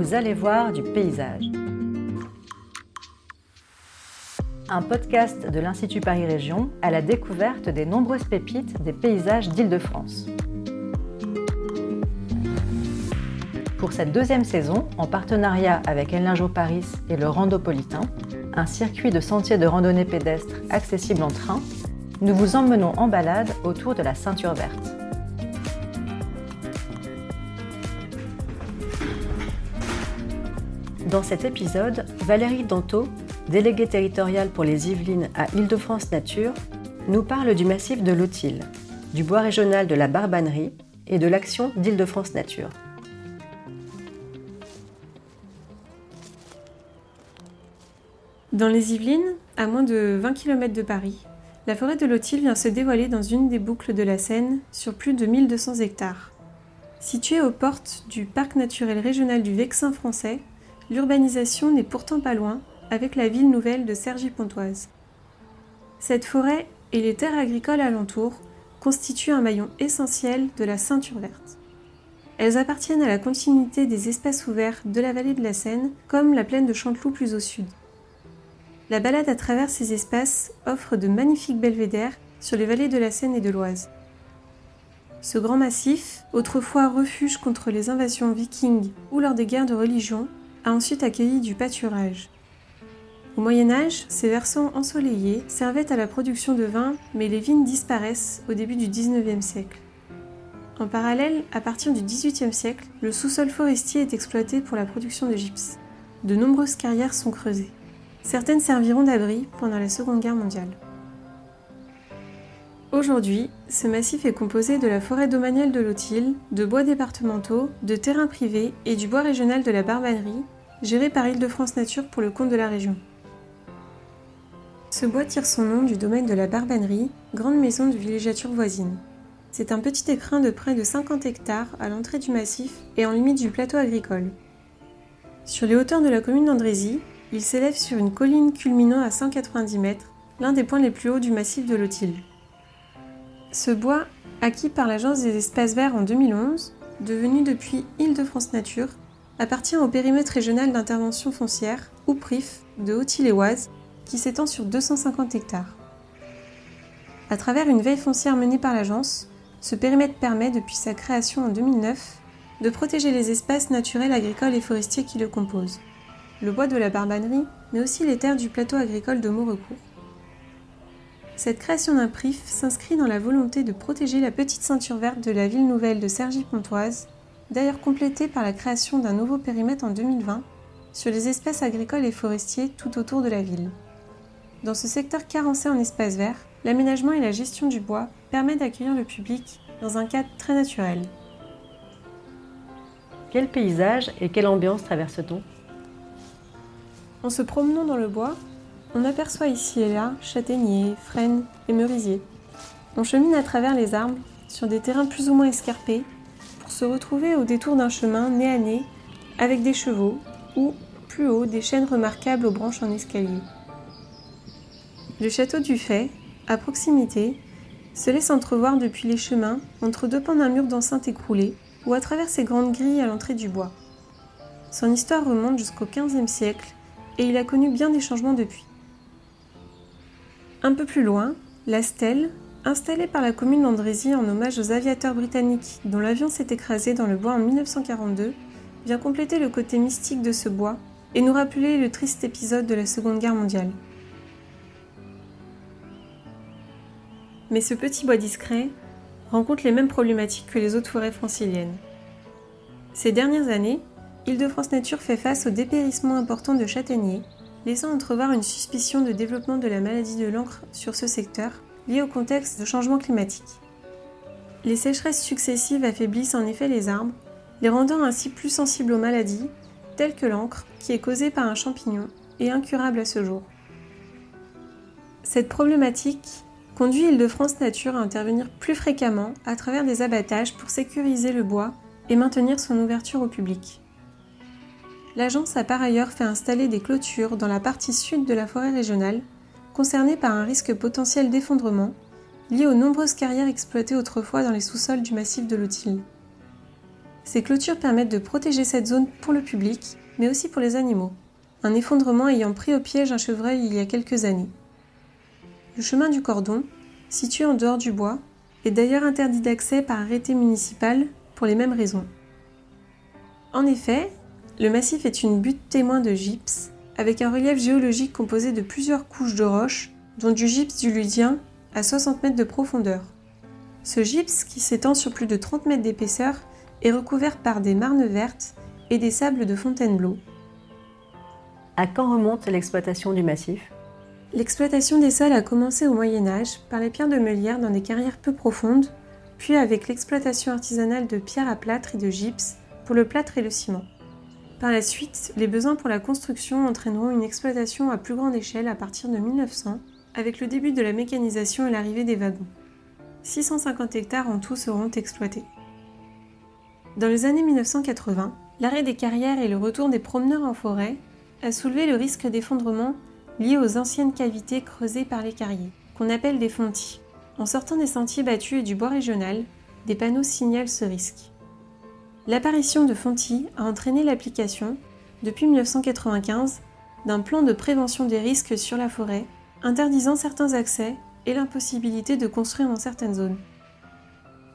vous allez voir du paysage. Un podcast de l'Institut Paris Région à la découverte des nombreuses pépites des paysages d'Île-de-France. Pour cette deuxième saison, en partenariat avec El Paris et le Randopolitain, un circuit de sentiers de randonnée pédestre accessible en train, nous vous emmenons en balade autour de la ceinture verte. Dans cet épisode, Valérie Danto, déléguée territoriale pour les Yvelines à Île-de-France Nature, nous parle du massif de l'Autil, du bois régional de la Barbannerie et de l'action d'Île-de-France Nature. Dans les Yvelines, à moins de 20 km de Paris, la forêt de l'Autil vient se dévoiler dans une des boucles de la Seine sur plus de 1200 hectares. Située aux portes du parc naturel régional du Vexin français, l'urbanisation n'est pourtant pas loin avec la ville nouvelle de Cergy-Pontoise. Cette forêt et les terres agricoles alentour constituent un maillon essentiel de la ceinture verte. Elles appartiennent à la continuité des espaces ouverts de la vallée de la Seine, comme la plaine de Chanteloup plus au sud. La balade à travers ces espaces offre de magnifiques belvédères sur les vallées de la Seine et de l'Oise. Ce grand massif, autrefois refuge contre les invasions vikings ou lors des guerres de religion, a ensuite accueilli du pâturage. Au Moyen Âge, ces versants ensoleillés servaient à la production de vin, mais les vignes disparaissent au début du XIXe siècle. En parallèle, à partir du XVIIIe siècle, le sous-sol forestier est exploité pour la production de gypse. De nombreuses carrières sont creusées. Certaines serviront d'abri pendant la Seconde Guerre mondiale. Aujourd'hui, ce massif est composé de la forêt domaniale de l'Autil, de bois départementaux, de terrains privés et du bois régional de la Barbannerie, géré par Île-de-France Nature pour le compte de la région. Ce bois tire son nom du domaine de la Barbannerie, grande maison de villégiature voisine. C'est un petit écrin de près de 50 hectares à l'entrée du massif et en limite du plateau agricole. Sur les hauteurs de la commune d'Andrézy, il s'élève sur une colline culminant à 190 mètres, l'un des points les plus hauts du massif de l'Autil. Ce bois, acquis par l'Agence des espaces verts en 2011, devenu depuis Île-de-France Nature, appartient au périmètre régional d'intervention foncière, ou PRIF, de Haute-Île-et-Oise, qui s'étend sur 250 hectares. À travers une veille foncière menée par l'agence, ce périmètre permet, depuis sa création en 2009, de protéger les espaces naturels agricoles et forestiers qui le composent le bois de la Barbannerie, mais aussi les terres du plateau agricole de Maurecourt. Cette création d'un PRIF s'inscrit dans la volonté de protéger la petite ceinture verte de la ville nouvelle de Cergy-Pontoise, d'ailleurs complétée par la création d'un nouveau périmètre en 2020 sur les espèces agricoles et forestiers tout autour de la ville. Dans ce secteur carencé en espaces verts, l'aménagement et la gestion du bois permettent d'accueillir le public dans un cadre très naturel. Quel paysage et quelle ambiance traverse-t-on? En se promenant dans le bois, on aperçoit ici et là châtaigniers, frênes et merisiers. On chemine à travers les arbres sur des terrains plus ou moins escarpés pour se retrouver au détour d'un chemin nez à nez avec des chevaux ou, plus haut, des chênes remarquables aux branches en escalier. Le château du Fait, à proximité, se laisse entrevoir depuis les chemins entre deux pans d'un mur d'enceinte écroulé ou à travers ces grandes grilles à l'entrée du bois. Son histoire remonte jusqu'au XVe siècle et il a connu bien des changements depuis. Un peu plus loin, la stèle, installée par la commune d'Andrézy en hommage aux aviateurs britanniques dont l'avion s'est écrasé dans le bois en 1942, vient compléter le côté mystique de ce bois et nous rappeler le triste épisode de la Seconde Guerre mondiale. Mais ce petit bois discret rencontre les mêmes problématiques que les autres forêts franciliennes. Ces dernières années, Île-de-France Nature fait face au dépérissement important de châtaigniers, laissant entrevoir une suspicion de développement de la maladie de l'encre sur ce secteur, lié au contexte de changement climatique. Les sécheresses successives affaiblissent en effet les arbres, les rendant ainsi plus sensibles aux maladies, telles que l'encre, qui est causée par un champignon et incurable à ce jour. Cette problématique conduit Île-de-France Nature à intervenir plus fréquemment à travers des abattages pour sécuriser le bois et maintenir son ouverture au public. L'agence a par ailleurs fait installer des clôtures dans la partie sud de la forêt régionale, concernée par un risque potentiel d'effondrement lié aux nombreuses carrières exploitées autrefois dans les sous-sols du massif de l'Autil. Ces clôtures permettent de protéger cette zone pour le public, mais aussi pour les animaux. Un effondrement ayant pris au piège un chevreuil il y a quelques années. Le chemin du cordon, situé en dehors du bois, est d'ailleurs interdit d'accès par arrêté municipal pour les mêmes raisons. En effet, le massif est une butte témoin de gypse, avec un relief géologique composé de plusieurs couches de roches, dont du gypse du Ludien à 60 mètres de profondeur. Ce gypse, qui s'étend sur plus de 30 mètres d'épaisseur, est recouvert par des marnes vertes et des sables de Fontainebleau. À quand remonte l'exploitation du massif? L'exploitation des sols a commencé au Moyen Âge par les pierres de meulière dans des carrières peu profondes, puis avec l'exploitation artisanale de pierres à plâtre et de gypse pour le plâtre et le ciment. Par la suite, les besoins pour la construction entraîneront une exploitation à plus grande échelle à partir de 1900, avec le début de la mécanisation et l'arrivée des wagons. 650 hectares en tout seront exploités. Dans les années 1980, l'arrêt des carrières et le retour des promeneurs en forêt a soulevé le risque d'effondrement lié aux anciennes cavités creusées par les carriers, qu'on appelle des fontis. En sortant des sentiers battus et du bois régional, des panneaux signalent ce risque. L'apparition de fontis a entraîné l'application, depuis 1995, d'un plan de prévention des risques sur la forêt, interdisant certains accès et l'impossibilité de construire dans certaines zones.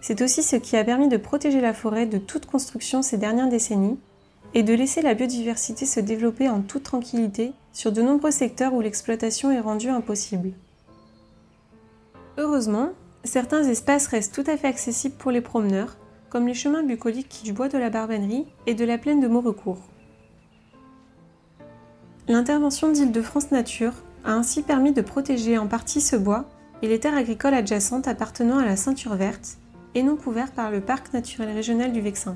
C'est aussi ce qui a permis de protéger la forêt de toute construction ces dernières décennies et de laisser la biodiversité se développer en toute tranquillité sur de nombreux secteurs où l'exploitation est rendue impossible. Heureusement, certains espaces restent tout à fait accessibles pour les promeneurs, comme les chemins bucoliques du bois de la Barbennerie et de la plaine de Maurecourt. L'intervention d'Île-de-France Nature a ainsi permis de protéger en partie ce bois et les terres agricoles adjacentes appartenant à la ceinture verte et non couvertes par le parc naturel régional du Vexin.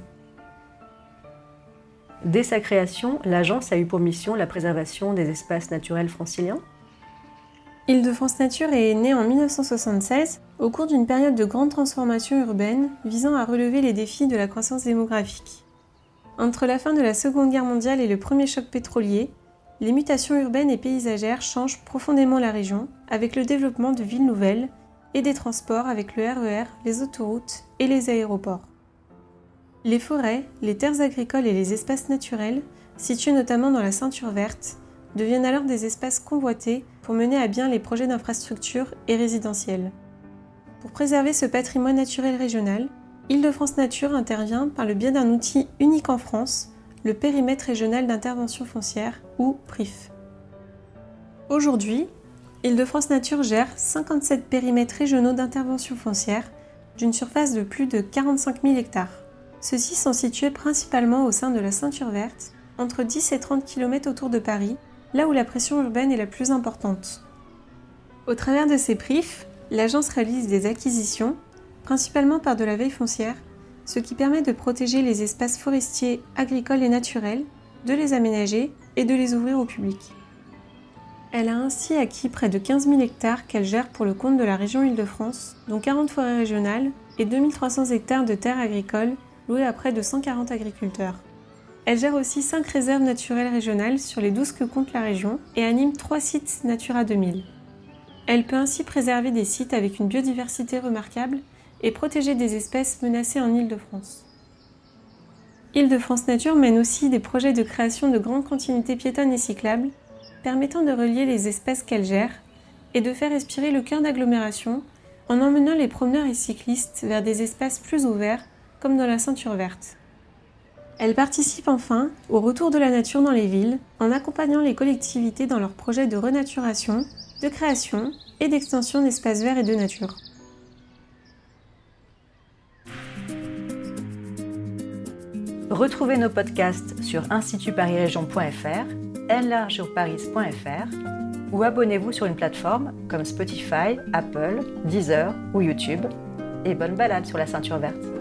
Dès sa création, l'agence a eu pour mission la préservation des espaces naturels franciliens. Île-de-France Nature est née en 1976 au cours d'une période de grande transformation urbaine visant à relever les défis de la croissance démographique. Entre la fin de la Seconde Guerre mondiale et le premier choc pétrolier, les mutations urbaines et paysagères changent profondément la région avec le développement de villes nouvelles et des transports avec le RER, e les autoroutes et les aéroports. Les forêts, les terres agricoles et les espaces naturels, situés notamment dans la ceinture verte, deviennent alors des espaces convoités pour mener à bien les projets d'infrastructures et résidentiels. Pour préserver ce patrimoine naturel régional, Île-de-France Nature intervient par le biais d'un outil unique en France, le périmètre régional d'intervention foncière, ou PRIF. Aujourd'hui, Île-de-France Nature gère 57 périmètres régionaux d'intervention foncière d'une surface de plus de 45 000 hectares. Ceux-ci sont situés principalement au sein de la ceinture verte, entre 10 et 30 km autour de Paris, là où la pression urbaine est la plus importante. Au travers de ces PRIF, l'agence réalise des acquisitions, principalement par de la veille foncière, ce qui permet de protéger les espaces forestiers, agricoles et naturels, de les aménager et de les ouvrir au public. Elle a ainsi acquis près de 15 000 hectares qu'elle gère pour le compte de la région Île-de-France, dont 40 forêts régionales et 2300 hectares de terres agricoles loué à près de 140 agriculteurs. Elle gère aussi 5 réserves naturelles régionales sur les 12 que compte la région et anime 3 sites Natura 2000. Elle peut ainsi préserver des sites avec une biodiversité remarquable et protéger des espèces menacées en Île-de-France. Île-de-France Nature mène aussi des projets de création de grandes continuités piétonnes et cyclables, permettant de relier les espèces qu'elle gère et de faire respirer le cœur d'agglomération en emmenant les promeneurs et cyclistes vers des espaces plus ouverts comme dans la ceinture verte. Elle participe enfin au retour de la nature dans les villes en accompagnant les collectivités dans leurs projets de renaturation, de création et d'extension d'espaces verts et de nature. Retrouvez nos podcasts sur institutparisregion.fr, enlargeurparis.fr ou abonnez-vous sur une plateforme comme Spotify, Apple, Deezer ou YouTube. Et bonne balade sur la ceinture verte.